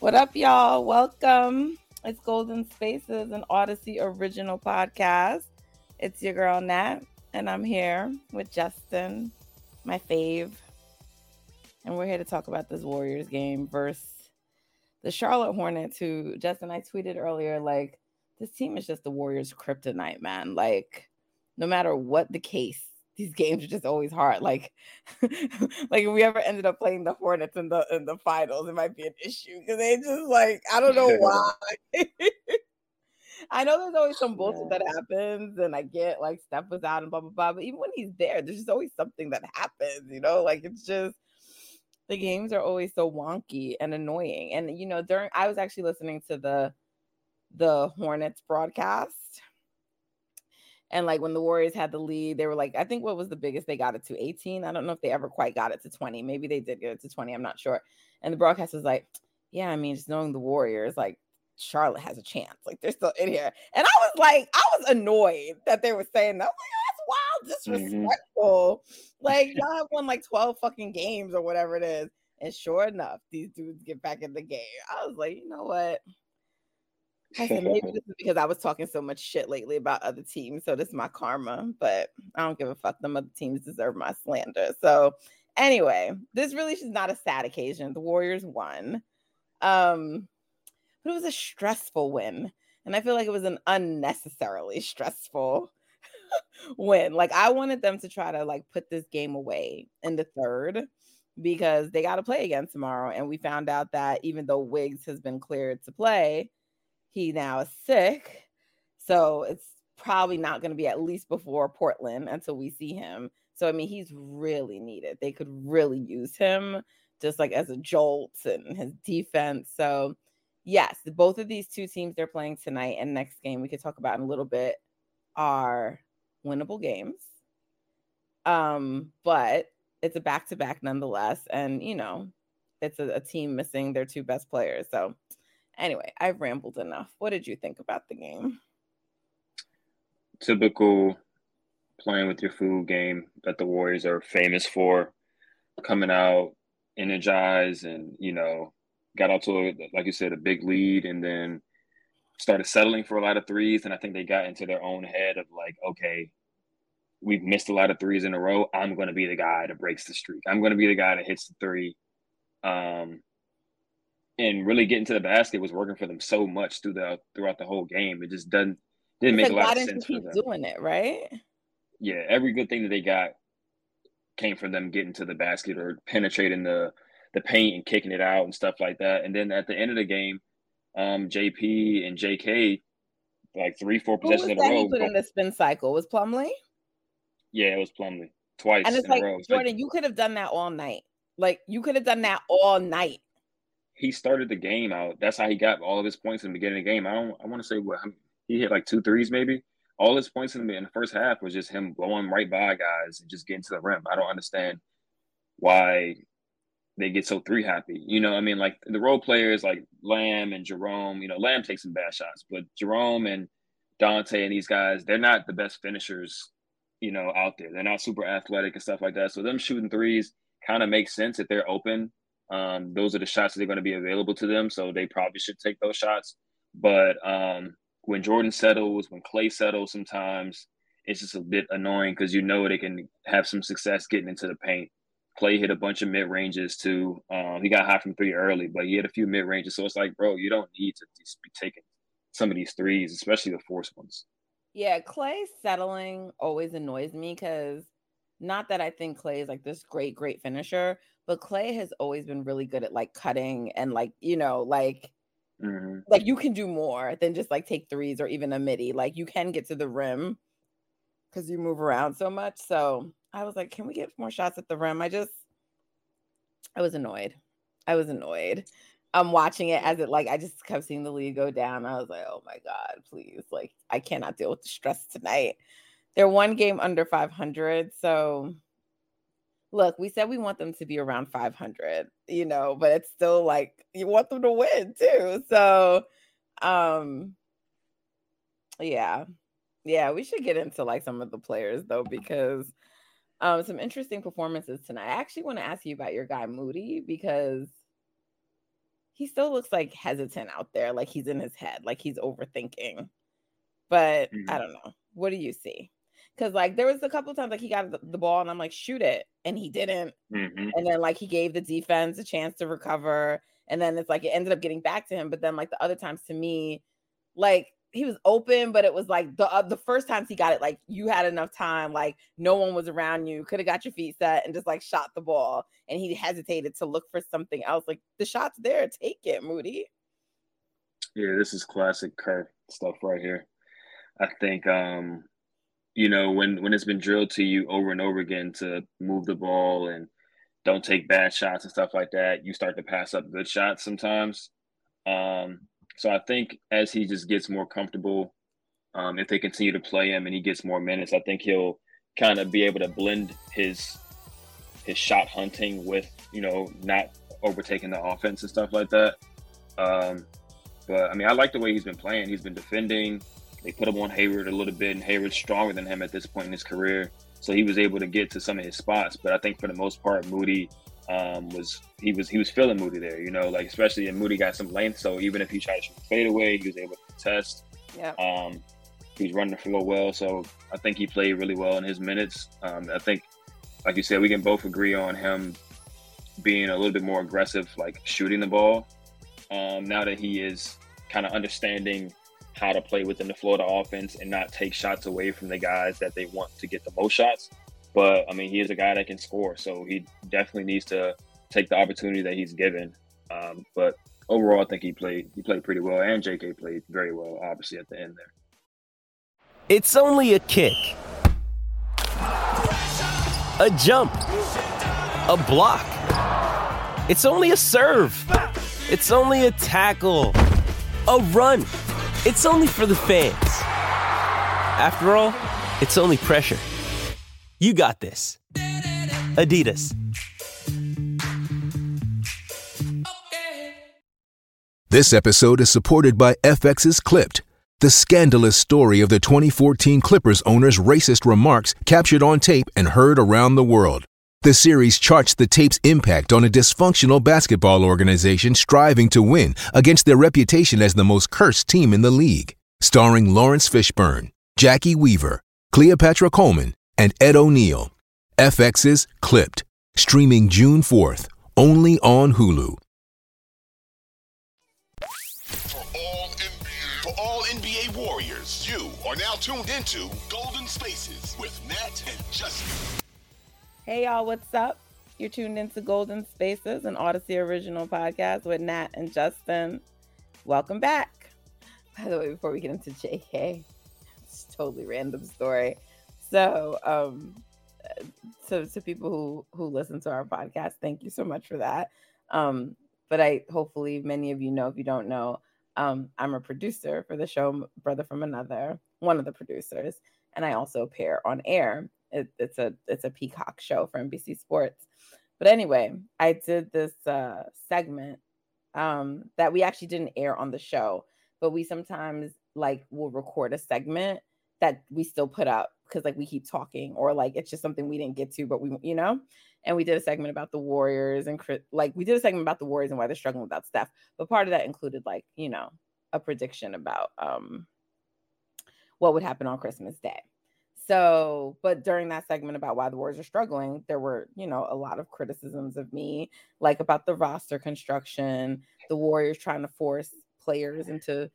What up, y'all? Welcome. It's Golden Spaces, an Odyssey original podcast. It's your girl Nat, and I'm here with Justin, my fave. And we're here to talk about this Warriors game versus the Charlotte Hornets, who Justin, I tweeted earlier, like, this team is just the Warriors' kryptonite, man. Like, no matter what the case, these games are just always hard. Like, like if we ever ended up playing the Hornets in the in the finals, it might be an issue because they just like I don't know why. I know there's always some bullshit that happens, and I get like Steph was out and blah blah blah. But even when he's there, there's just always something that happens, you know. Like it's just the games are always so wonky and annoying. And you know, during I was actually listening to the the Hornets broadcast and like when the Warriors had the lead, they were like, I think what was the biggest they got it to 18. I don't know if they ever quite got it to 20. Maybe they did get it to 20. I'm not sure. And the broadcast was like, Yeah, I mean, just knowing the Warriors, like Charlotte has a chance. Like they're still in here. And I was like, I was annoyed that they were saying that. I was like, that's wild, disrespectful. Mm-hmm. Like y'all have won like 12 fucking games or whatever it is. And sure enough, these dudes get back in the game. I was like, you know what? I said maybe this is because I was talking so much shit lately about other teams, so this is my karma. But I don't give a fuck. Them other teams deserve my slander. So anyway, this really is not a sad occasion. The Warriors won, um, but it was a stressful win, and I feel like it was an unnecessarily stressful win. Like I wanted them to try to like put this game away in the third because they got to play again tomorrow, and we found out that even though Wiggs has been cleared to play he now is sick. So it's probably not going to be at least before Portland until we see him. So I mean, he's really needed. They could really use him just like as a jolt and his defense. So yes, both of these two teams they're playing tonight and next game we could talk about in a little bit are winnable games. Um, but it's a back to back nonetheless, and you know, it's a, a team missing their two best players. So Anyway, I've rambled enough. What did you think about the game? Typical playing with your food game that the Warriors are famous for. Coming out energized and, you know, got out to, a, like you said, a big lead and then started settling for a lot of threes. And I think they got into their own head of like, okay, we've missed a lot of threes in a row. I'm going to be the guy that breaks the streak. I'm going to be the guy that hits the three. Um, and really getting to the basket was working for them so much through the throughout the whole game. It just doesn't didn't make a lot of sense keep doing it, right? Yeah, every good thing that they got came from them getting to the basket or penetrating the the paint and kicking it out and stuff like that. And then at the end of the game, um, JP and JK, like three, four possessions in a row. put in the spin cycle was Plumlee. Yeah, it was Plumlee twice. And it's like Jordan, like, you could have done that all night. Like you could have done that all night he started the game out. That's how he got all of his points in the beginning of the game. I don't. I want to say what he hit like two threes maybe. All his points in the, in the first half was just him blowing right by guys and just getting to the rim. I don't understand why they get so three happy. You know, I mean, like the role players like Lamb and Jerome. You know, Lamb takes some bad shots, but Jerome and Dante and these guys, they're not the best finishers. You know, out there, they're not super athletic and stuff like that. So them shooting threes kind of makes sense if they're open um, those are the shots that are going to be available to them, so they probably should take those shots. But um, when Jordan settles, when Klay settles, sometimes it's just a bit annoying because you know they can have some success getting into the paint. Klay hit a bunch of mid ranges too. Um, he got hot from three early, but he had a few mid ranges. So it's like, bro, you don't need to be taking some of these threes, especially the forced ones. Yeah, Klay settling always annoys me because not that I think Klay is like this great, great finisher, but Klay has always been really good at like cutting and like, you know, like mm-hmm. like you can do more than just like take threes or even a midi. Like you can get to the rim because you move around so much. So I was like, can we get more shots at the rim? I just I was annoyed. I was annoyed. I'm watching it as it like I just kept seeing the lead go down. I was like, oh my God, please. Like I cannot deal with the stress tonight. They're one game under 500. So look, we said we want them to be around 500, you know, but it's still like you want them to win too. So um yeah. Yeah, we should get into like some of the players though, because um some interesting performances tonight. I actually want to ask you about your guy Moody because he still looks like hesitant out there, like he's in his head, like he's overthinking. But mm-hmm. I don't know. What do you see? Because like there was a couple times like he got the, the, ball and I'm like shoot it and he didn't, mm-hmm. and then like he gave the defense a chance to recover, and then it's like it ended up getting back to him. But then like the other times to me, like he was open, but it was like the uh, the first times he got it, like you had enough time, like no one was around you, could have got your feet set and just like shot the ball. And he hesitated to look for something else. Like the shot's there, take it, Moody. Yeah, this is classic Kerr stuff right here. I think um, you know, when when it's been drilled to you over and over again to move the ball and don't take bad shots and stuff like that, you start to pass up good shots sometimes. Um, so I think as he just gets more comfortable, um, if they continue to play him and he gets more minutes, I think he'll kind of be able to blend his his shot hunting with you know not overtaking the offense and stuff like that. Um, but I mean, I like the way he's been playing. He's been defending. They put him on Hayward a little bit, and Hayward's stronger than him at this point in his career, so he was able to get to some of his spots. But I think for the most part, Moody um, was he was he was feeling Moody there, you know, like especially and Moody got some length, so even if he tried to shoot fade away, he was able to test. Yeah. Um, he was running the floor well, so I think he played really well in his minutes. Um, I think, like you said, we can both agree on him being a little bit more aggressive, like shooting the ball. Um, now that he is kind of understanding how to play within the Florida offense and not take shots away from the guys that they want to get the most shots. But I mean, he is a guy that can score, so he definitely needs to take the opportunity that he's given. Um, but overall, I think he played he played pretty well, and J.K. played very well, obviously at the end there. It's only a kick, a jump, a block. It's only a serve. It's only a tackle, a run. It's only for the fans. After all, it's only pressure. You got this. Adidas. This episode is supported by FX's Clipped, the scandalous story of the 2014 Clippers owner's racist remarks captured on tape and heard around the world. The series charts the tape's impact on a dysfunctional basketball organization striving to win against their reputation as the most cursed team in the league. Starring Laurence Fishburne, Jacki Weaver, Cleopatra Coleman, and Ed O'Neill. FX's Clipped, streaming June 4th, only on Hulu. For all NBA, for all NBA Warriors, you are now tuned into Golden Spaces with Nat and Justin. Hey y'all, what's up? You're tuned into Golden Spaces, an Odyssey original podcast with Nat and Justin. Welcome back. By the way, before we get into JK, it's totally random story. So, um, to, to people who who listen to our podcast, thank you so much for that. Um, but I hopefully many of you know. If you don't know, um, I'm a producer for the show Brother from Another, one of the producers, and I also appear on air. It, it's a it's a Peacock show for NBC Sports. But anyway, I did this uh, segment um, that we actually didn't air on the show, but we sometimes like will record a segment that we still put up because like we keep talking or like it's just something we didn't get to but we you know and we did a segment about the warriors and like we did a segment about the warriors and why they're struggling without Steph but part of that included like you know a prediction about um what would happen on christmas day so but during that segment about why the warriors are struggling there were you know a lot of criticisms of me like about the roster construction the warriors trying to force players into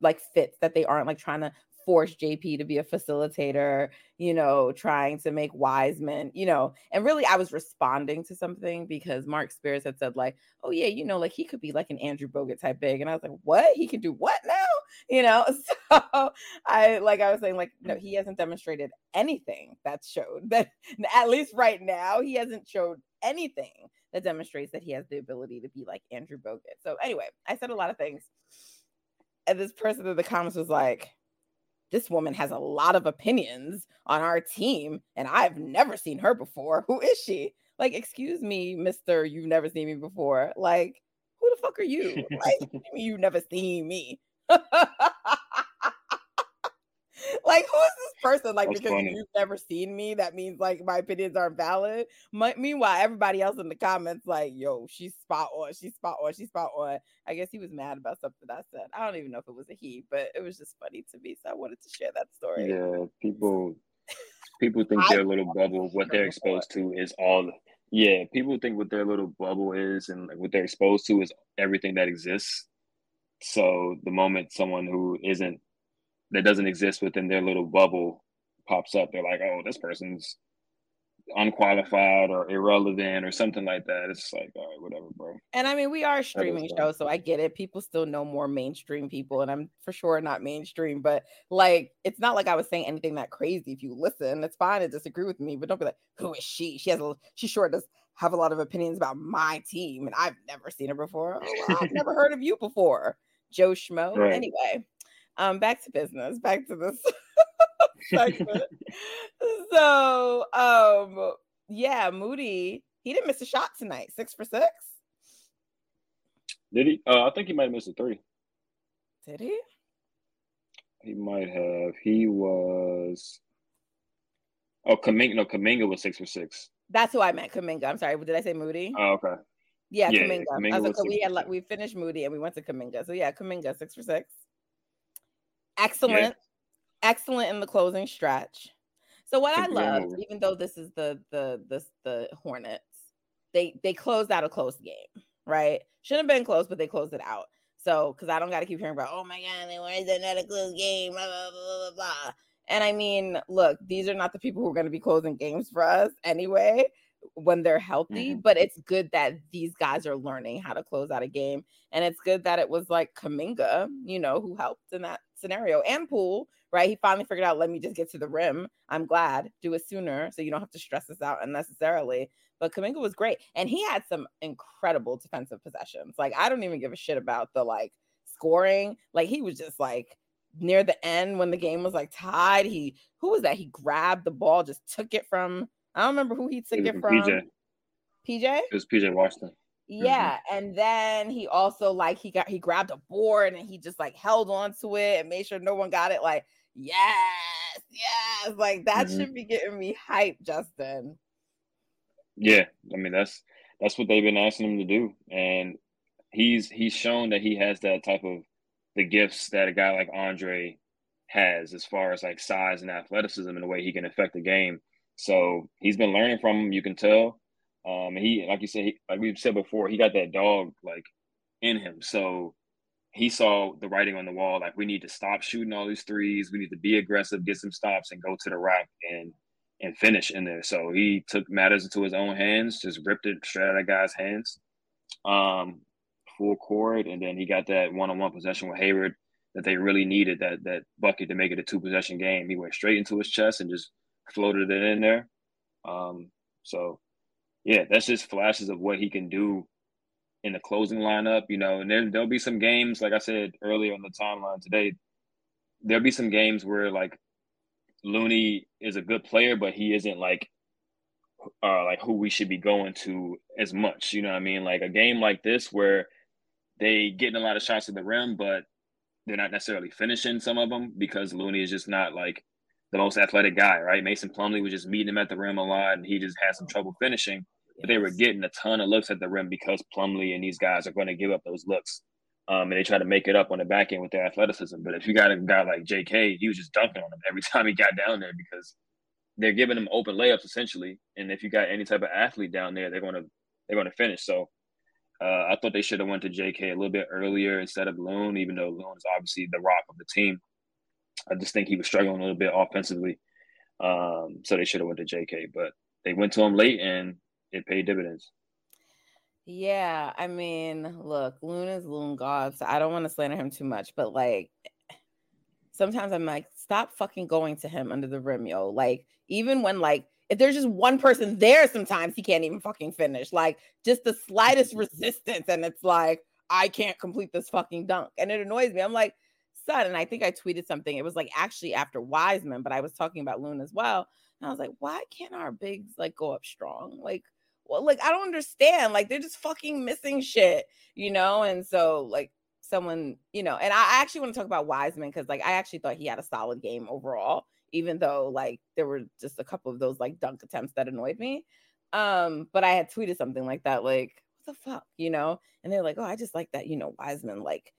like fits that they aren't like trying to force JP to be a facilitator, you know, trying to make Wiseman, you know, and really I was responding to something because Marc Spears had said, like, oh yeah, you know, like he could be like an Andrew Bogut type big. And I was like, what? He can do what now? You know, so I like I was saying, like, no, he hasn't demonstrated anything that's showed that at least right now, he hasn't showed anything that demonstrates that he has the ability to be like Andrew Bogut. So anyway, I said a lot of things. And this person in the comments was like, this woman has a lot of opinions on our team, and I've never seen her before. Who is she? Like, excuse me, Mister, you've never seen me before. Like, who the fuck are you? Like, you've never seen me. Like who is this person? Like That's because funny. you've never seen me that means like my opinions aren't valid. My, meanwhile everybody else in the comments like yo she's spot on she's spot on she's spot on. I guess he was mad about something i said. I don't even know if it was a he but it was just funny to me so i wanted to share that story. Yeah people people think their little bubble what they're exposed to is all yeah people think what their little bubble is and like what they're exposed to is everything that exists so the moment someone who isn't that doesn't exist within their little bubble pops up, they're like, oh, this person's unqualified or irrelevant or something like that. It's like, all right, whatever, bro. And I mean, we are a streaming show, so I get it. People still know more mainstream people, and I'm for sure not mainstream, but like, it's not like I was saying anything that crazy. If you listen, it's fine to disagree with me, but don't be like, who is she? She has a, she sure does have a lot of opinions about my team, and I've never seen her before. Oh, well, I've never heard of you before, Joe Schmo. Right. Anyway, um, back to business, back to this so, um, yeah, Moody, he didn't miss a shot tonight. Six for six. Did he? Uh, I think he might have missed a three. Did he? He might have. He was. Oh, Kuminga. No, Kuminga was six for six. That's who I meant. Kuminga. I'm sorry. Did I say Moody? Oh, okay. Yeah, yeah. Kuminga I was like, oh, we had like, we finished Moody and we went to Kuminga. So yeah, Kuminga six for six excellent, yeah. excellent in the closing stretch. So what I love, even though this is the the the the Hornets, they they closed out a close game, right? Shouldn't have been close, but they closed it out. So because I don't got to keep hearing about, oh my god, they won another close game, blah blah blah blah blah. And I mean, look, these are not the people who are going to be closing games for us anyway when they're healthy, mm-hmm. but it's good that these guys are learning how to close out a game. And it's good that it was like Kuminga, you know, who helped in that scenario and Poole, right? He finally figured out, let me just get to the rim. I'm glad, do it sooner so you don't have to stress this out unnecessarily. But Kuminga was great. And he had some incredible defensive possessions. Like, I don't even give a shit about the like scoring. Like, he was just like, near the end when the game was like tied, he who was that? He grabbed the ball, just took it from I don't remember who he took it, it from. PJ. PJ? It was PJ Washington. Yeah, mm-hmm. and then he also like he got he grabbed a board and he just like held on to it and made sure no one got it. Like, yes, yes, like that mm-hmm. should be getting me hyped, Justin. Yeah, I mean that's that's what they've been asking him to do, and he's he's shown that he has that type of the gifts that a guy like Andre has as far as like size and athleticism and the way he can affect the game. So he's been learning from him. You can tell. Um, he, like you said, he, like we've said before, he got that dog like in him. So he saw the writing on the wall. Like we need to stop shooting all these threes. We need to be aggressive, get some stops, and go to the rack and and finish in there. So he took matters into his own hands, just ripped it straight out of guy's hands, um, full court, and then he got that one-on-one possession with Hayward that they really needed that that bucket to make it a two possession game. He went straight into his chest and just floated it in there. Um, so yeah, that's just flashes of what he can do in the closing lineup, you know, and then there'll be some games, like I said earlier on the timeline today, there'll be some games where like Looney is a good player, but he isn't like uh like who we should be going to as much. You know what I mean? Like a game like this where they getting a lot of shots at the rim, but they're not necessarily finishing some of them because Looney is just not like the most athletic guy, right? Mason Plumlee was just meeting him at the rim a lot, and he just had some trouble finishing. But they were getting a ton of looks at the rim because Plumlee and these guys are going to give up those looks. Um, and they try to make it up on the back end with their athleticism. But if you got a guy like J.K., he was just dunking on him every time he got down there because they're giving him open layups essentially. And if you got any type of athlete down there, they're going to they're going to finish. So Uh, I thought they should have went to JK a little bit earlier instead of Loon, even though Loon is obviously the rock of the team. I just think he was struggling a little bit offensively. Um, so they should have went to JK, but they went to him late and it paid dividends. Yeah, I mean, look, Loon is Loon God, so I don't want to slander him too much, but like sometimes I'm like, stop fucking going to him under the rim, yo. Like, even when like if there's just one person there, sometimes he can't even fucking finish. Like just the slightest resistance, and it's like, I can't complete this fucking dunk. And it annoys me. I'm like, son, and I think I tweeted something. It was like actually after Wiseman, but I was talking about Loon as well. And I was like, why can't our bigs like go up strong? Like, well, like I don't understand. Like they're just fucking missing shit, you know? And so like someone, you know, and I actually want to talk about Wiseman because like I actually thought he had a solid game overall, even though like there were just a couple of those like dunk attempts that annoyed me. Um, but I had tweeted something like that, like, what the fuck, you know? And they're like, oh, I just like that, you know, Wiseman like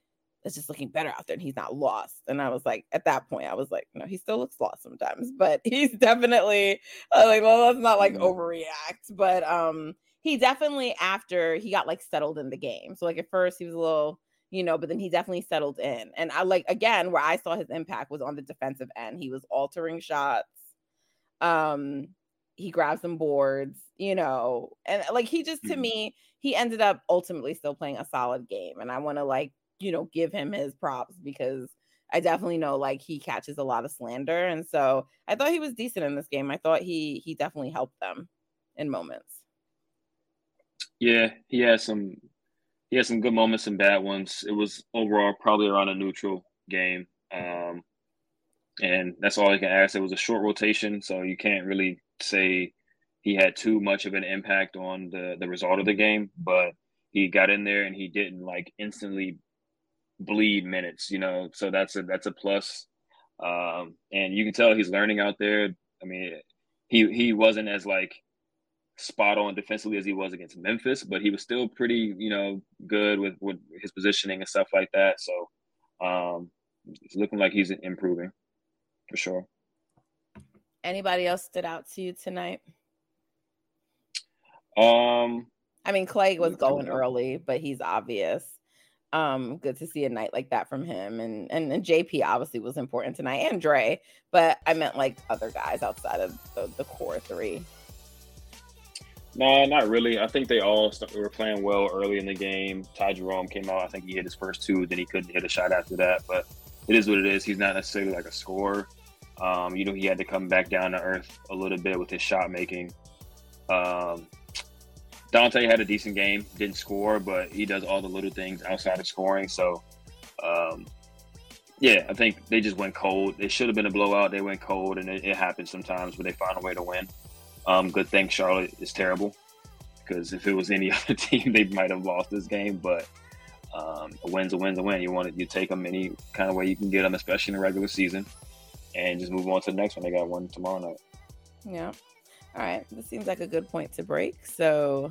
is just looking better out there and he's not lost. And I was like, at that point, I was like, no, he still looks lost sometimes, but he's definitely uh, like, well, let's not like mm-hmm. overreact. But um, he definitely after he got like settled in the game. So like at first he was a little, you know, but then he definitely settled in. And I like again where I saw his impact was on the defensive end. He was altering shots. Um, he grabbed some boards, you know, and like he just to mm-hmm. me, he ended up ultimately still playing a solid game. And I want to like you know, give him his props because I definitely know like he catches a lot of slander. And so I thought he was decent in this game. I thought he he definitely helped them in moments. Yeah, he has some he has some good moments and bad ones. It was overall probably around a neutral game. Um and that's all I can ask. It was a short rotation, so you can't really say he had too much of an impact on the the result of the game, but he got in there and he didn't like instantly bleed minutes, you know. So that's a that's a plus. Um, and you can tell he's learning out there. I mean, he he wasn't as like spot on defensively as he was against Memphis, but he was still pretty, you know, good with with his positioning and stuff like that. So um, it's looking like he's improving for sure. Anybody else stood out to you tonight? Um, I mean, Klay was going early, but he's obvious um good to see a night like that from him and, and and jp obviously was important tonight and dre but i meant like other guys outside of the, the core three. No not really. I think they all st- were playing well early in the game. Ty jerome came out i think he hit his first two then he couldn't hit a shot after that but it is what it is. He's not necessarily like a scorer. Um, you know he had to come back down to earth a little bit with his shot making. Um, Dante had a decent game, didn't score, but he does all the little things outside of scoring. So, um, yeah, I think they just went cold. It should have been a blowout. They went cold, and it, it happens sometimes, but they find a way to win. Um, good thing Charlotte is terrible because if it was any other team, they might have lost this game. But um, a win's a win's a win. You want to, you take them any kind of way you can get them, especially in the regular season, and just move on to the next one. They got one tomorrow night. Yeah. All right. This seems like a good point to break. So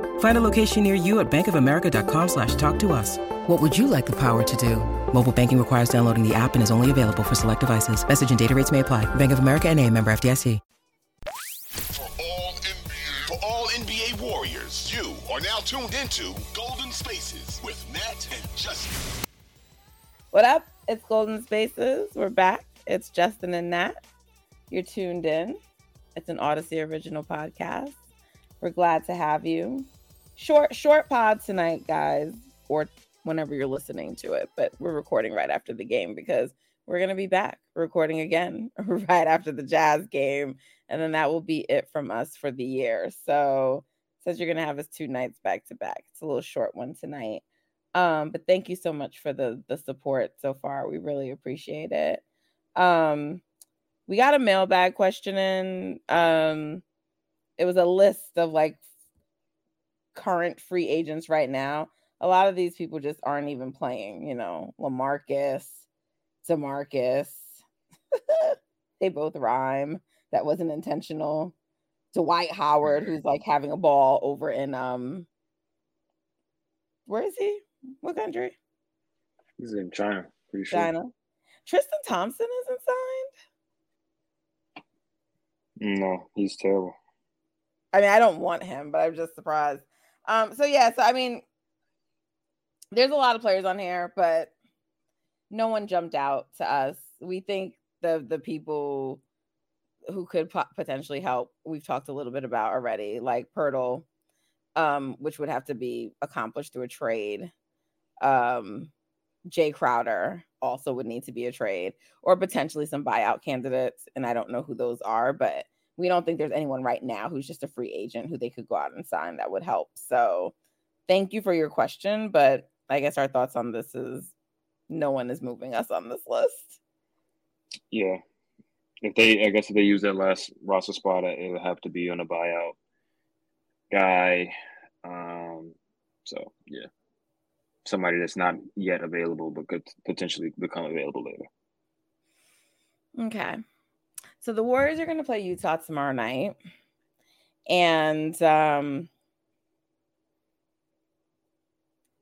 Find a location near you at bankofamerica.com slash talk to us. What would you like the power to do? Mobile banking requires downloading the app and is only available for select devices. Message and data rates may apply. Bank of America and a member FDIC. For all, NBA, for all NBA Warriors, you are now tuned into Golden Spaces with Nat and Justin. What up? It's Golden Spaces. We're back. It's Justin and Nat. You're tuned in. It's an Odyssey original podcast. We're glad to have you. Short, short pod tonight, guys, or whenever you're listening to it. But we're recording right after the game because we're going to be back recording again right after the Jazz game. And then that will be it from us for the year. So, says you're going to have us two nights back to back. It's a little short one tonight. Um, but thank you so much for the the support so far. We really appreciate it. Um, we got a mailbag question in. Um, it was a list of like current free agents right now. A lot of these people just aren't even playing, you know, Lamarcus, Demarcus. they both rhyme. That wasn't intentional. Dwight Howard, who's like having a ball over in um where is he? What country? He's in China, pretty sure. China. Tristan Thompson isn't signed. No, he's terrible. I mean, I don't want him, but I'm just surprised. Um, so yeah, so I mean, there's a lot of players on here, but no one jumped out to us. We think the the people who could po- potentially help, we've talked a little bit about already, like Poeltl, um, which would have to be accomplished through a trade. Um, Jae Crowder also would need to be a trade, or potentially some buyout candidates. And I don't know who those are, but we don't think there's anyone right now who's just a free agent who they could go out and sign that would help. So thank you for your question, but I guess our thoughts on this is no one is moving us on this list. Yeah. If they, I guess, if they use that last roster spot, it would have to be on a buyout guy. Um, so yeah, somebody that's not yet available but could potentially become available later. Okay. So the Warriors are going to play Utah tomorrow night. And um,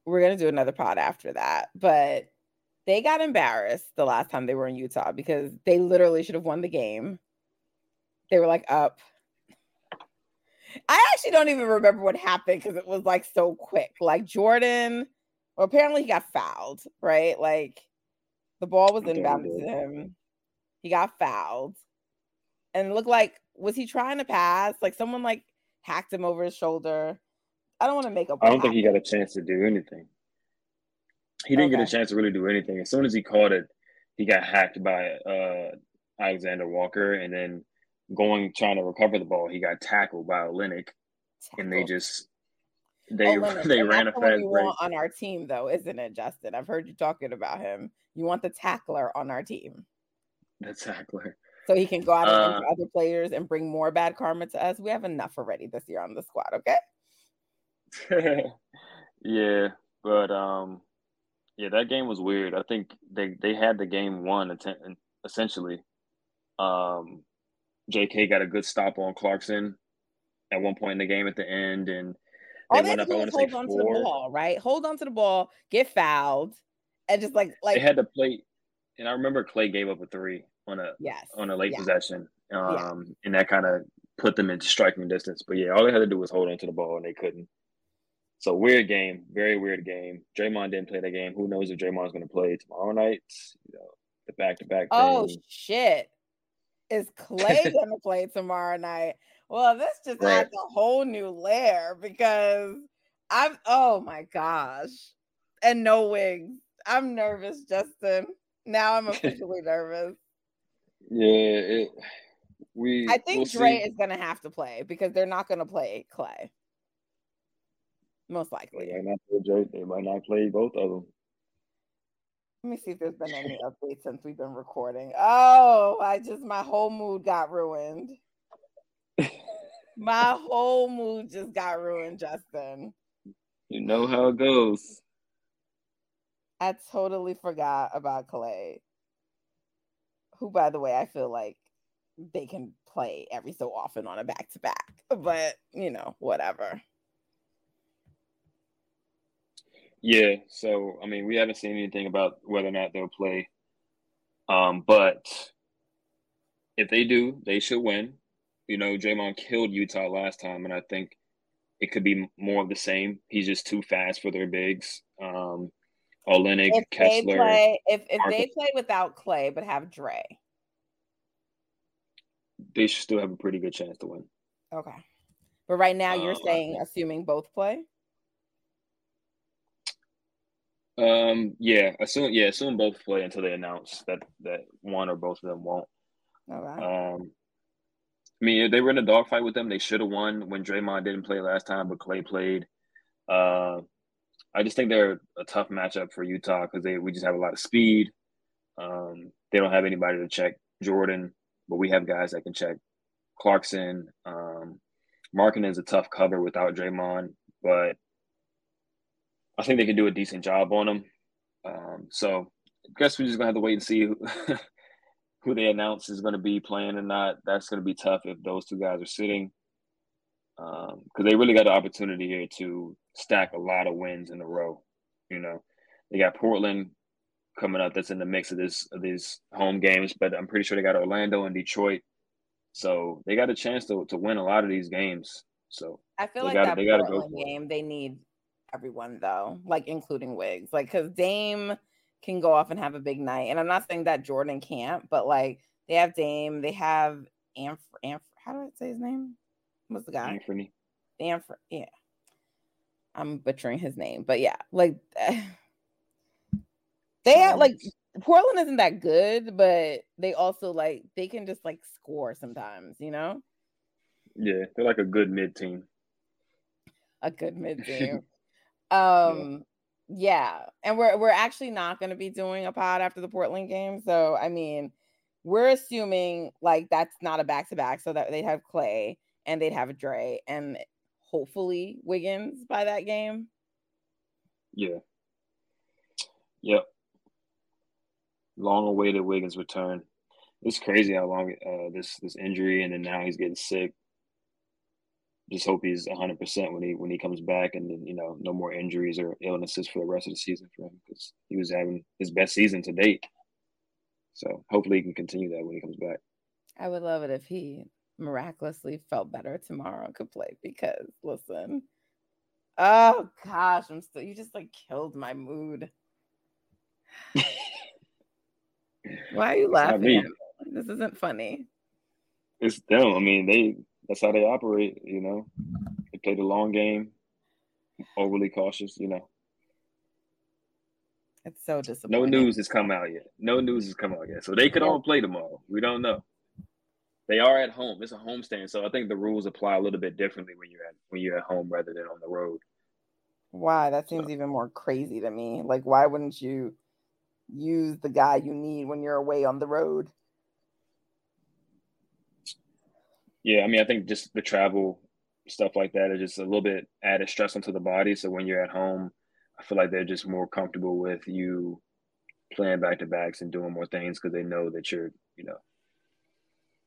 we're going to do another pod after that. But they got embarrassed the last time they were in Utah because they literally should have won the game. They were like up. I actually don't even remember what happened because it was like so quick. Like Jordan, well, apparently he got fouled, right? Like the ball was inbound to him. He got fouled and looked like was he trying to pass? Like someone like hacked him over his shoulder. I don't want to make up. I don't think he got a chance to do anything. He didn't okay. get a chance to really do anything. As soon as he caught it, he got hacked by uh, Alexander Walker, and then going trying to recover the ball, he got tackled by Olynyk, and they just they they ran a fast break. on our team, though, isn't it, Justin? I've heard you talking about him. You want the tackler on our team. The tackler so he can go out and uh, other players and bring more bad karma to us. We have enough already this year on the squad, okay? yeah, but um yeah, that game was weird. I think they they had the game won essentially. Um JK got a good stop on Clarkson at one point in the game at the end and they All went up, I want to hold on four. to the ball, right? Hold on to the ball, get fouled, and just like like they had to play. And I remember Klay gave up a three on a yes. on a late yeah. possession. Um, yeah. and that kind of put them into striking distance. But yeah, all they had to do was hold on to the ball and they couldn't. So weird game, very weird game. Draymond didn't play the game. Who knows if Draymond's going to play tomorrow night? You know, the back to back. Oh shit! Is Klay going to play tomorrow night? Well, this just right. adds a whole new layer because I'm. Oh my gosh! And no Wiggs. I'm nervous, Justin. Now I'm officially nervous. Yeah, it, we. I think we'll Dre see. is going to have to play because they're not going to play Klay. Most likely. They might not play Dre. They might not play both of them. Let me see if there's been any updates since we've been recording. Oh, I just my whole mood got ruined. my whole mood just got ruined, Justin. You know how it goes. I totally forgot about Klay who, by the way, I feel like they can play every so often on a back to back, but you know, whatever. Yeah, so I mean, we haven't seen anything about whether or not they'll play. Um, but if they do, they should win. You know, Draymond killed Utah last time, and I think it could be more of the same. He's just too fast for their bigs. Um, Olynyk, if Kessler. They play, if if they play without Klay but have Dre, they should still have a pretty good chance to win. Okay, but right now you're uh, saying assuming both play. Um, yeah, assume yeah, assume both play until they announce that that one or both of them won't. Okay. Um, I mean, if they were in a dogfight with them, they should have won when Draymond didn't play last time, but Klay played. Uh, I just think they're a tough matchup for Utah because they we just have a lot of speed. Um, they don't have anybody to check Jordan, but we have guys that can check Clarkson. Um, Markkanen is a tough cover without Draymond, but I think they can do a decent job on him. Um, so I guess we're just gonna have to wait and see who, who they announce is going to be playing or not. That's going to be tough if those two guys are sitting, because um, they really got an opportunity here to stack a lot of wins in a row. You know, they got Portland coming up that's in the mix of this of these home games, but I'm pretty sure they got Orlando and Detroit. So they got a chance to to win a lot of these games. So I feel like gotta, that Portland go game, they need everyone though, like including Wiggs, like because Dame can go off and have a big night, and I'm not saying that Jordan can't, but like they have Dame, they have Amf, Amf how do I say his name? What's the guy? Anthony. Amf, yeah. I'm butchering his name, but yeah, like they have like Portland isn't that good, but they also like they can just like score sometimes, you know, Yeah, they're like a good mid team. a good mid team. um, yeah, and we're we're actually not going to be doing a pod after the Portland game, so I mean, we're assuming like that's not a back to back, so that they'd have Klay and they'd have Dre and hopefully Wiggins by that game. Yeah. Yep. Long awaited Wiggins return. It's crazy how long uh, this this injury and then now he's getting sick. Just hope he's hundred percent when he when he comes back, and then you know no more injuries or illnesses for the rest of the season for him because he was having his best season to date. So hopefully he can continue that when he comes back. I would love it if he miraculously felt better tomorrow and could play because listen. Oh gosh, I'm still you just like killed my mood. Why are you laughing? This isn't funny. It's them. I mean, they that's how they operate. You know, they play the long game, overly cautious. You know, It's so disappointing. no news has come out yet. No news has come out yet. So they could all play tomorrow. We don't know. They are at home. It's a homestand, so I think the rules apply a little bit differently when you're at when you're at home rather than on the road. Why? That seems even more crazy to me. Like, why wouldn't you use the guy you need when you're away on the road? Yeah, I mean, I think just the travel stuff like that is just a little bit added stress onto the body. So when you're at home, I feel like they're just more comfortable with you playing back to backs and doing more things because they know that you're, you know,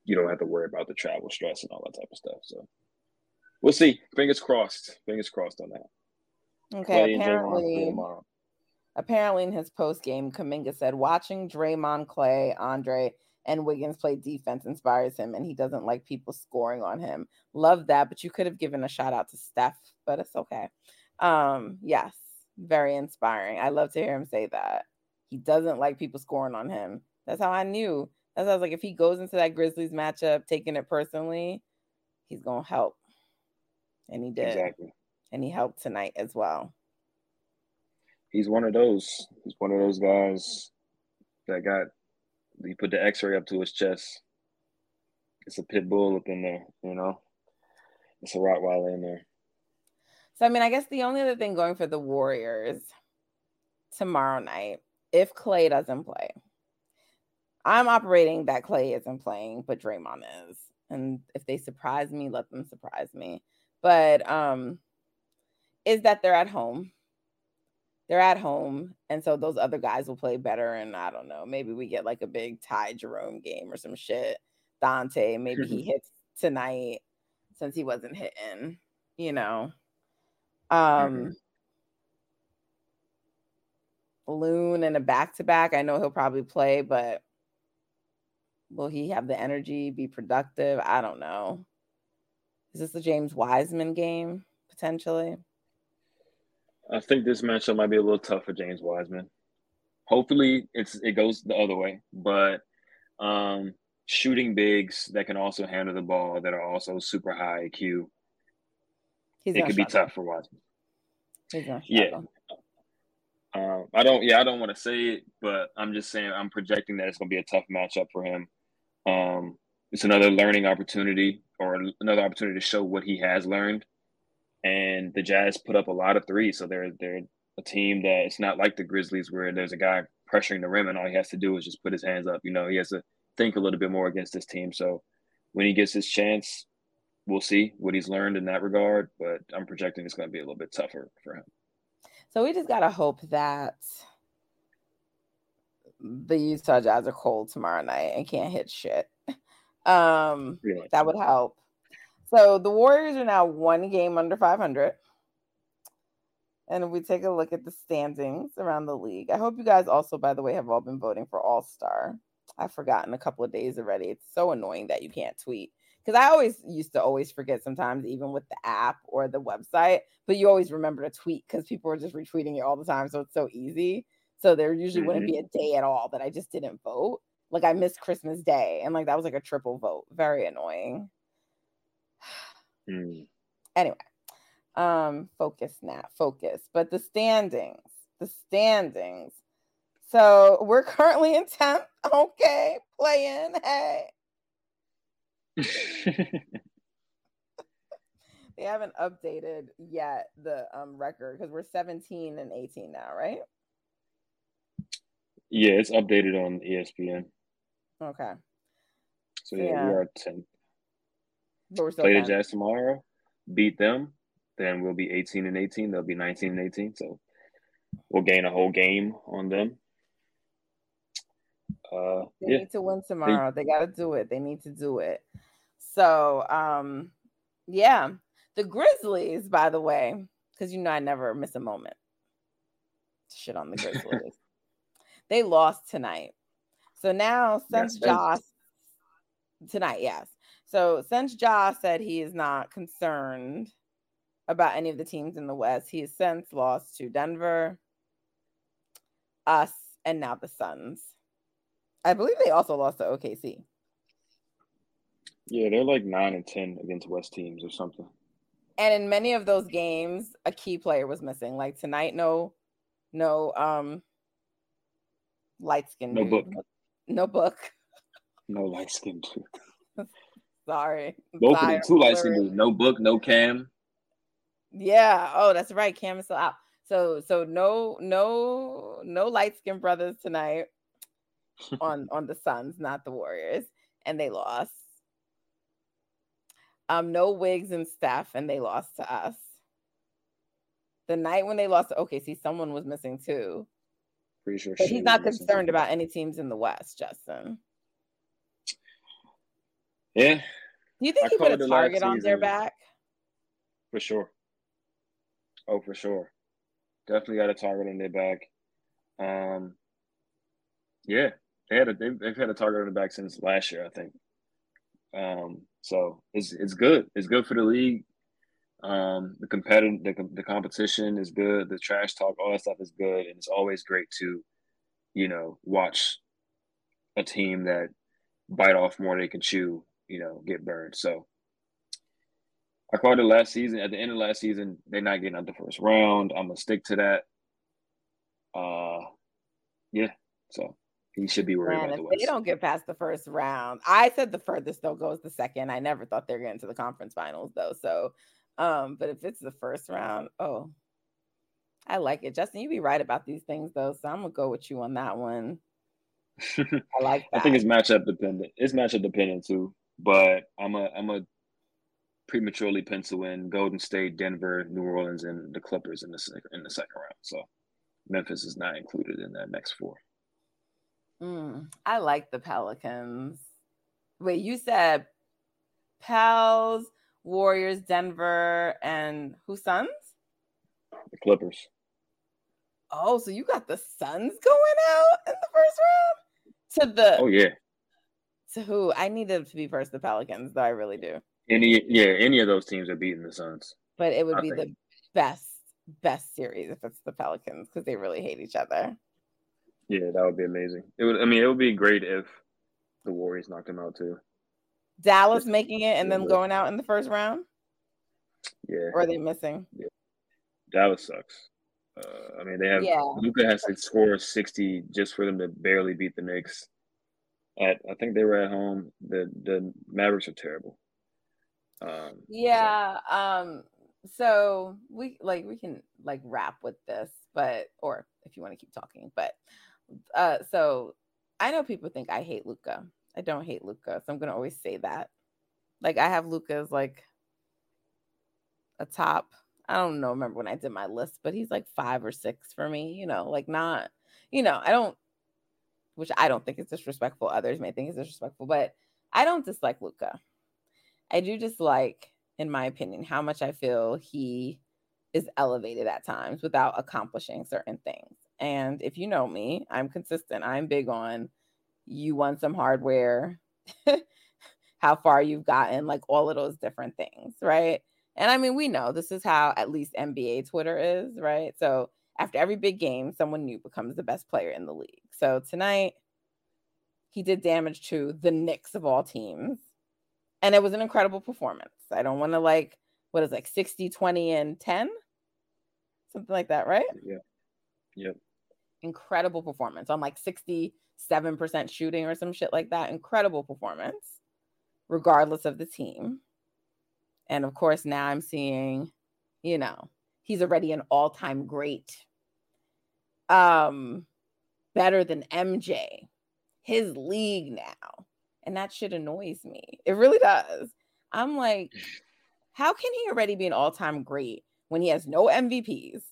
you don't have to worry about the travel stress and all that type of stuff. So we'll see. Fingers crossed. Fingers crossed on that. Okay, play apparently, apparently in his post game, Kuminga said watching Draymond, Klay, Andre, and Wiggins play defense inspires him, and he doesn't like people scoring on him. Love that, but you could have given a shout out to Steph, but it's okay. Um, yes, very inspiring. I love to hear him say that. He doesn't like people scoring on him. That's how I knew. That's how I was like, if he goes into that Grizzlies matchup taking it personally, he's gonna help. And he did. Exactly. And he helped tonight as well. He's one of those. He's one of those guys that got he put the X-ray up to his chest. It's a pit bull up in there, you know. It's a Rottweiler in there. So I mean, I guess the only other thing going for the Warriors tomorrow night, if Klay doesn't play, I'm operating that Klay isn't playing, but Draymond is. And if they surprise me, let them surprise me. But um, is that they're at home. They're at home, and so those other guys will play better. And I don't know, maybe we get like a big Ty Jerome game or some shit. Dante, maybe he hits tonight since he wasn't hitting, you know. Um Loon and a back to back. I know he'll probably play, but will he have the energy, be productive? I don't know. Is this the James Wiseman game potentially? I think this matchup might be a little tough for James Wiseman. Hopefully, it's it goes the other way, but um, shooting bigs that can also handle the ball that are also super high IQ. He's it could be tough for Wiseman. He's Yeah. Um, I don't. Yeah, I don't want to say it, but I'm just saying I'm projecting that it's going to be a tough matchup for him. Um, it's another learning opportunity or another opportunity to show what he has learned. And the Jazz put up a lot of threes, so they're they're a team that it's not like the Grizzlies where there's a guy pressuring the rim and all he has to do is just put his hands up. You know, he has to think a little bit more against this team. So when he gets his chance, we'll see what he's learned in that regard. But I'm projecting it's going to be a little bit tougher for him. So we just gotta hope that the Utah Jazz are cold tomorrow night and can't hit shit. Um, Really? that would help. So the Warriors are now one game under 500. And if we take a look at the standings around the league, I hope you guys also, by the way, have all been voting for All Star. I've forgotten a couple of days already. It's so annoying that you can't tweet because I always used to always forget sometimes, even with the app or the website, but you always remember to tweet because people are just retweeting it all the time. So it's so easy. So there usually wouldn't be a day at all that I just didn't vote. Like I missed Christmas Day and like that was like a triple vote. Very annoying. Mm. Anyway, um, focus now, focus. But the standings, the standings. So we're currently in 10th. Okay, playing. Hey. They haven't updated yet the um record because we're 17 and 18 now, right? Yeah, it's updated on ESPN. Okay. So yeah, Yeah. we are 10. But we're still Play the Jazz tomorrow, beat them, then we'll be 18 and 18. They'll be 19 and 18. So we'll gain a whole game on them. Uh, They yeah, need to win tomorrow. They got to do it. They need to do it. So, um, yeah, the Grizzlies, by the way, because you know I never miss a moment. Shit on the Grizzlies. They lost tonight. So now since Yes, Josh tonight, yes. So since Josh said he is not concerned about any of the teams in the West, he has since lost to Denver, us, and now the Suns. I believe they also lost to OKC. yeah, they're like 9 and 10 against West teams or something. And in many of those games, a key player was missing. Like tonight, no, no, um, light skin, No book. no book. No light skinned dude. Sorry, Both of them, two light skinned dudes. No book, no cam. Yeah. Oh, that's right. Cam is still out. So, so no, no, no light skinned brothers tonight on on the Suns, not the Warriors, and they lost. Um, no Wiggs and Steph, and they lost to us. The night when they lost to OKC, someone was missing too. Pretty sure. But Shea he's not concerned about any teams in the West, Justin. Yeah, Do you think I he put a called it last target on their back? for sure. Oh, for sure. Definitely got a target on their back. Um, yeah, they had a they've, they've had a target on the back since last year, I think. Um, so it's it's good. It's good for the league. Um, the competitive the, the competition is good. The trash talk, all that stuff is good, and it's always great to, you know, watch a team that bite off more than they can chew. You know, get burned. So I called it last season. At the end of last season, they're not getting out the first round. I'm gonna stick to that. Uh, yeah. So he should be worried Man, about the West. they don't get past the first round, I said the furthest they'll go is the second. I never thought they're getting to the conference finals though. So, um, but if it's the first round, oh, I like it. Justin, you be right about these things though, so I'm gonna go with you on that one. I like that. I think it's matchup dependent. It's matchup dependent too. But I'm a I'm a prematurely pencil in Golden State, Denver, New Orleans, and the Clippers in the second in the second round. So Memphis is not included in that next four. Mm, I like the Pelicans. Wait, you said Pels, Warriors, Denver, and who Suns? The Clippers. Oh, so you got the Suns going out in the first round to the Oh yeah. to who? I need them to be first. The Pelicans, though I really do. Any yeah, any of those teams are beating the Suns. But it would I be the best best series if it's the Pelicans because they really hate each other. Yeah, that would be amazing. It would I mean it would be great if the Warriors knocked them out too. Dallas making it and yeah. going out in the first round, Yeah. or are they missing? Yeah. Dallas sucks. Uh, I mean, they have Yeah. Luka has to score sixty just for them to barely beat the Knicks. At I think they were at home. The the Mavericks are terrible. Um, so- Yeah. Um. So we like we can like wrap with this, but or if you want to keep talking, but uh. So I know people think I hate Luka. I don't hate Luka, so I'm gonna always say that. Like I have Luka as like a top. I don't know. Remember when I did my list, but he's like five or six for me. You know, like not. You know, I don't. Which I don't think is disrespectful. Others may think is disrespectful, but I don't dislike Luka. I do dislike, in my opinion, how much I feel he is elevated at times without accomplishing certain things. And if you know me, I'm consistent. I'm big on you want some hardware, how far you've gotten, like all of those different things, right? And I mean, we know this is how at least NBA Twitter is, right? So after every big game, someone new becomes the best player in the league. So tonight, he did damage to the Knicks of all teams and it was an incredible performance. I don't want to like what is it, like 60, 20, and 10? Something like that, right? Yeah. Yep. Incredible performance on like 67% shooting or some shit like that. Incredible performance, regardless of the team. And of course, now I'm seeing, you know, he's already an all-time great. Um, better than MJ, his league now and that shit annoys me. It really does. I'm like, how can he already be an all time great when he has no MVPs?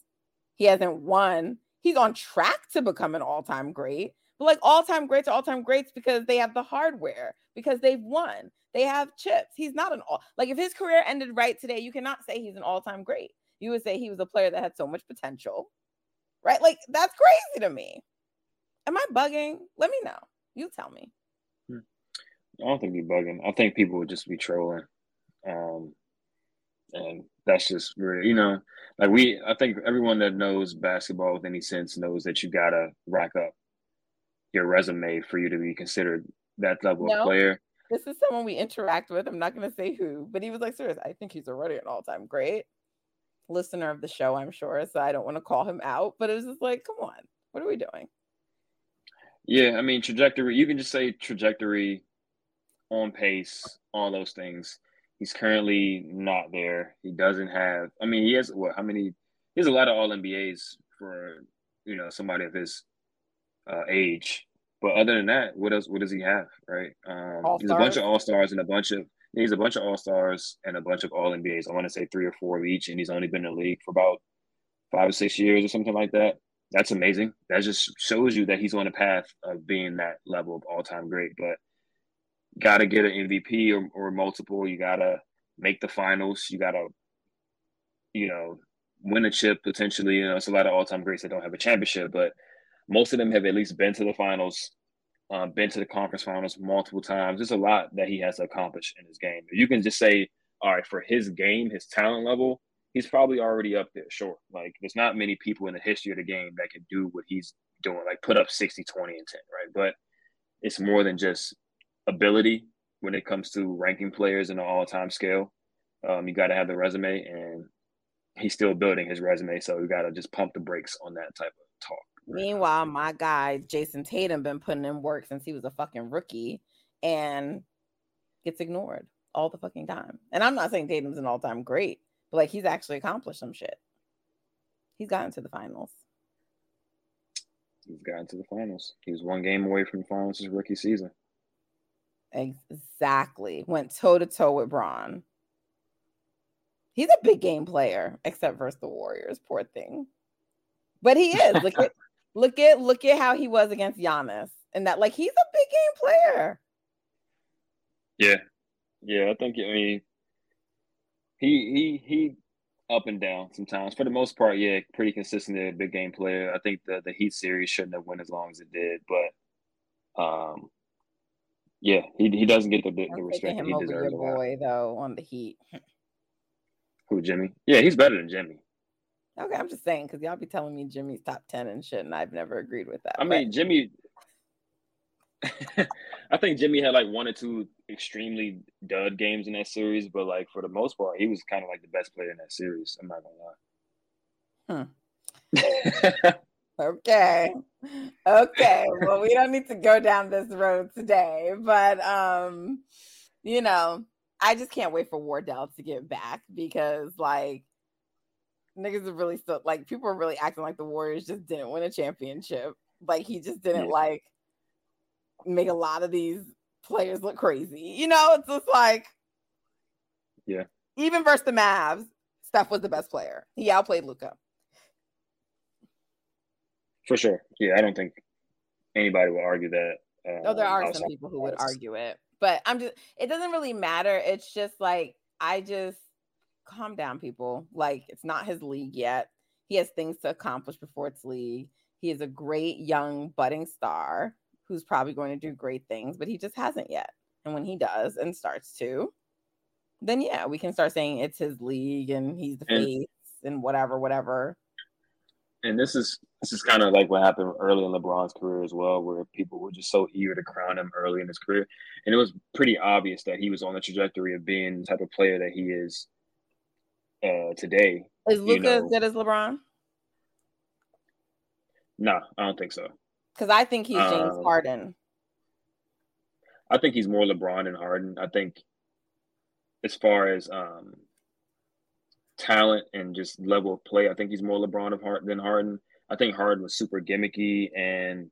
He hasn't won. He's on track to become an all time great. But like all time greats are all time greats because they have the hardware, because they've won, they have chips. He's not an all like if his career ended right today, you cannot say he's an all time great. You would say he was a player that had so much potential, right? Like that's crazy to me. Am I bugging? Let me know. You tell me. I don't think you're bugging. I think people would just be trolling. Um, and that's just really, you know, like we, I think everyone that knows basketball with any sense knows that you gotta rack up your resume for you to be considered that level No. of player. This is someone we interact with. I'm not going to say who, but he was like, serious. I think he's already an all time great listener of the show, I'm sure. So I don't want to call him out, but it was just like, come on, what are we doing? Yeah, I mean trajectory. You can just say trajectory, on pace, all those things. He's currently not there. He doesn't have. I mean, he has what? How many? He has a lot of All NBAs for you know somebody of his uh, age. But other than that, what else? What does he have? Right? Um, he's a bunch of All-Stars? And a bunch of. He's a bunch of All Stars and a bunch of All NBAs. I want to say three or four of each, and he's only been in the league for about five or six years or something like that. That's amazing. That just shows you that he's on a path of being that level of all time great. But got to get an MVP or, or multiple. You got to make the finals. You got to, you know, win a chip potentially. You know, it's a lot of all time greats that don't have a championship, but most of them have at least been to the finals, um, been to the conference finals multiple times. There's a lot that he has to accomplish in his game. You can just say, all right, for his game, his talent level, he's probably already up there. Sure. Like, there's not many people in the history of the game that can do what he's doing, like put up 60, 20, and 10, right? But it's more than just ability when it comes to ranking players in an all-time scale. Um, you got to have the resume, and he's still building his resume, so you got to just pump the brakes on that type of talk. Meanwhile, my guy Jayson Tatum been putting in work since he was a fucking rookie and gets ignored all the fucking time. And I'm not saying Tatum's an all-time great, but like he's actually accomplished some shit. He's gotten to the finals. He's gotten to the finals. He was one game away from the finals his rookie season. Exactly. Went toe to toe with Bron. He's a big game player, except versus the Warriors. Poor thing. But he is. At look at look at how he was against Giannis. And that like he's a big game player. Yeah, yeah. I think I mean he he he up and down sometimes. For the most part, yeah, pretty consistently a big game player. I think the the Heat series shouldn't have went as long as it did, but um, yeah, he he doesn't get the the, the respect him he over deserves. lot. boy though on the Heat. Who Jimmy? Yeah, he's better than Jimmy. Okay, I'm just saying because y'all be telling me Jimmy's top ten and shit, and I've never agreed with that. I but- mean, Jimmy. I think Jimmy had like one or two extremely dud games in that series, but like for the most part, he was kind of like the best player in that series. I'm not gonna lie. Hmm. okay. Okay. Well, we don't need to go down this road today, but um, you know, I just can't wait for Wardell to get back because like niggas are really still like people are really acting like the Warriors just didn't win a championship. Like he just didn't yeah. like make a lot of these players look crazy. You know, it's just like Yeah. Even versus the Mavs, Steph was the best player. He outplayed Luka. For sure. Yeah, I don't think anybody will argue that. Uh, oh, there are some people who would argue it, but I'm just. It doesn't really matter. It's just like I just calm down, people. Like it's not his league yet. He has things to accomplish before it's league. He is a great young budding star who's probably going to do great things, but he just hasn't yet. And when he does and starts to, then yeah, we can start saying it's his league and he's the and, face and whatever, whatever. And this is this is kind of like what happened early in LeBron's career as well, where people were just so eager to crown him early in his career. And it was pretty obvious that he was on the trajectory of being the type of player that he is uh, today. Is Luka you know, as good as LeBron? No, nah, I don't think so. Because I think he's James um, Harden. I think he's more LeBron than Harden. I think as far as um, talent and just level of play, I think he's more LeBron of Harden than Harden. I think Harden was super gimmicky and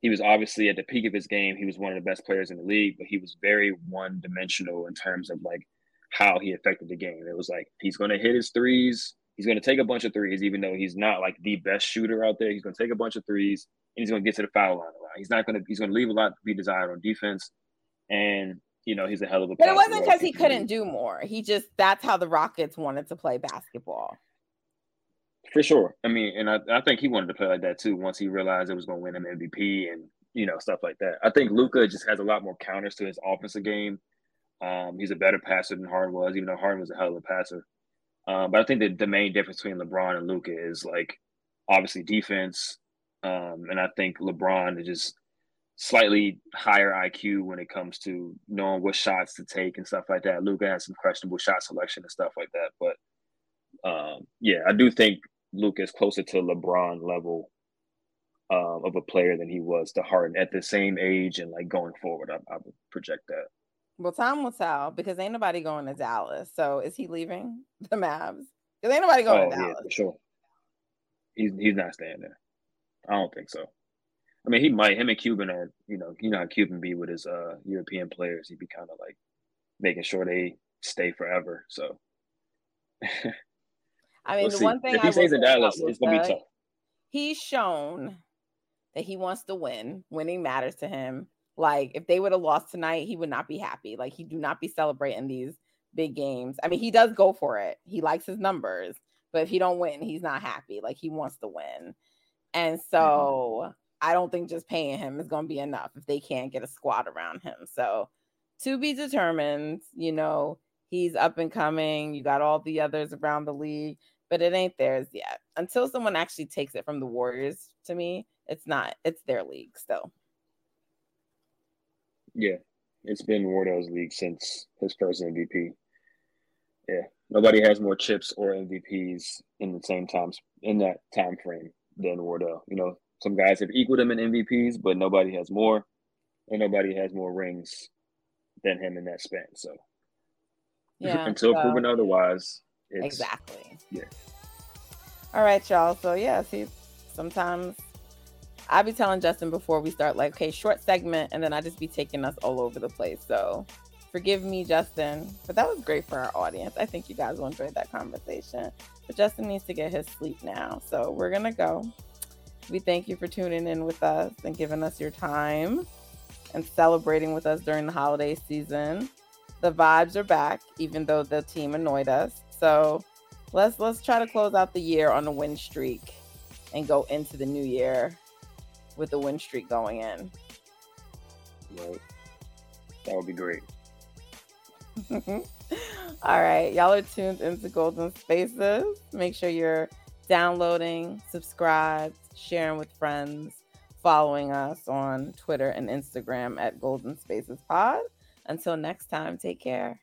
he was obviously at the peak of his game. He was one of the best players in the league, but he was very one dimensional in terms of like how he affected the game. It was like he's going to hit his threes. He's going to take a bunch of threes, even though he's not like the best shooter out there. He's going to take a bunch of threes and he's going to get to the foul line a lot. He's not going to. He's going to leave a lot to be desired on defense, and you know he's a hell of a. Player. But it wasn't because he couldn't do more. He just that's how the Rockets wanted to play basketball. For sure. I mean, and I, I think he wanted to play like that too. Once he realized it was going to win him MVP and you know stuff like that. I think Luka just has a lot more counters to his offensive game um, he's a better passer than Harden was, even though Harden was a hell of a passer. Um, but I think that the main difference between LeBron and Luka is like obviously defense, um, and I think LeBron is just slightly higher IQ when it comes to knowing what shots to take and stuff like that. Luka has some questionable shot selection and stuff like that, but um, yeah, I do think Luka is closer to LeBron level um, of a player than he was to Harden at the same age and like going forward. I, I would project that. Well, time will tell because ain't nobody going to Dallas. So is he leaving the Mavs? Because ain't nobody going oh, to Dallas. Yeah, for sure. He's he's not staying there. I don't think so. I mean, he might. Him and Cuban are, you know, you know how Cuban be with his uh European players. He'd be kind of like making sure they stay forever. So, I mean, we'll the see. one thing if he stays in Dallas, it's gonna be tough. He's shown that he wants to win. Winning matters to him. Like if they would have lost tonight, he would not be happy. Like he do not be celebrating these big games. I mean, he does go for it. He likes his numbers, but if he don't win, he's not happy. Like he wants to win. And mm-hmm. so mm-hmm. I don't think just paying him is going to be enough if they can't get a squad around him. So to be determined, you know, he's up and coming. You got all the others around the league, but it ain't theirs yet. Until someone actually takes it from the Warriors to me, it's not, it's their league still. Yeah, it's been Wardell's league since his first MVP. Yeah, nobody has more chips or MVPs in the same times in that time frame than Wardell. You know, some guys have equaled him in MVPs, but nobody has more, and nobody has more rings than him in that span. So, yeah, until so, proven otherwise, exactly. Yeah. All right, y'all. So yeah, see, sometimes I be telling Justin before we start, like, okay, short segment, and then I just be taking us all over the place. So forgive me, Justin, but that was great for our audience. I think you guys will enjoy that conversation. But Justin needs to get his sleep now. So we're gonna go. We thank you for tuning in with us and giving us your time and celebrating with us during the holiday season. The vibes are back, even though the team annoyed us. So let's let's try to close out the year on a win streak and go into the new year with the win streak going in. Right. That would be great. All right. Y'all are tuned into Golden Spaces. Make sure you're downloading, subscribed, sharing with friends, following us on Twitter and Instagram at Golden Spaces Pod. Until next time, take care.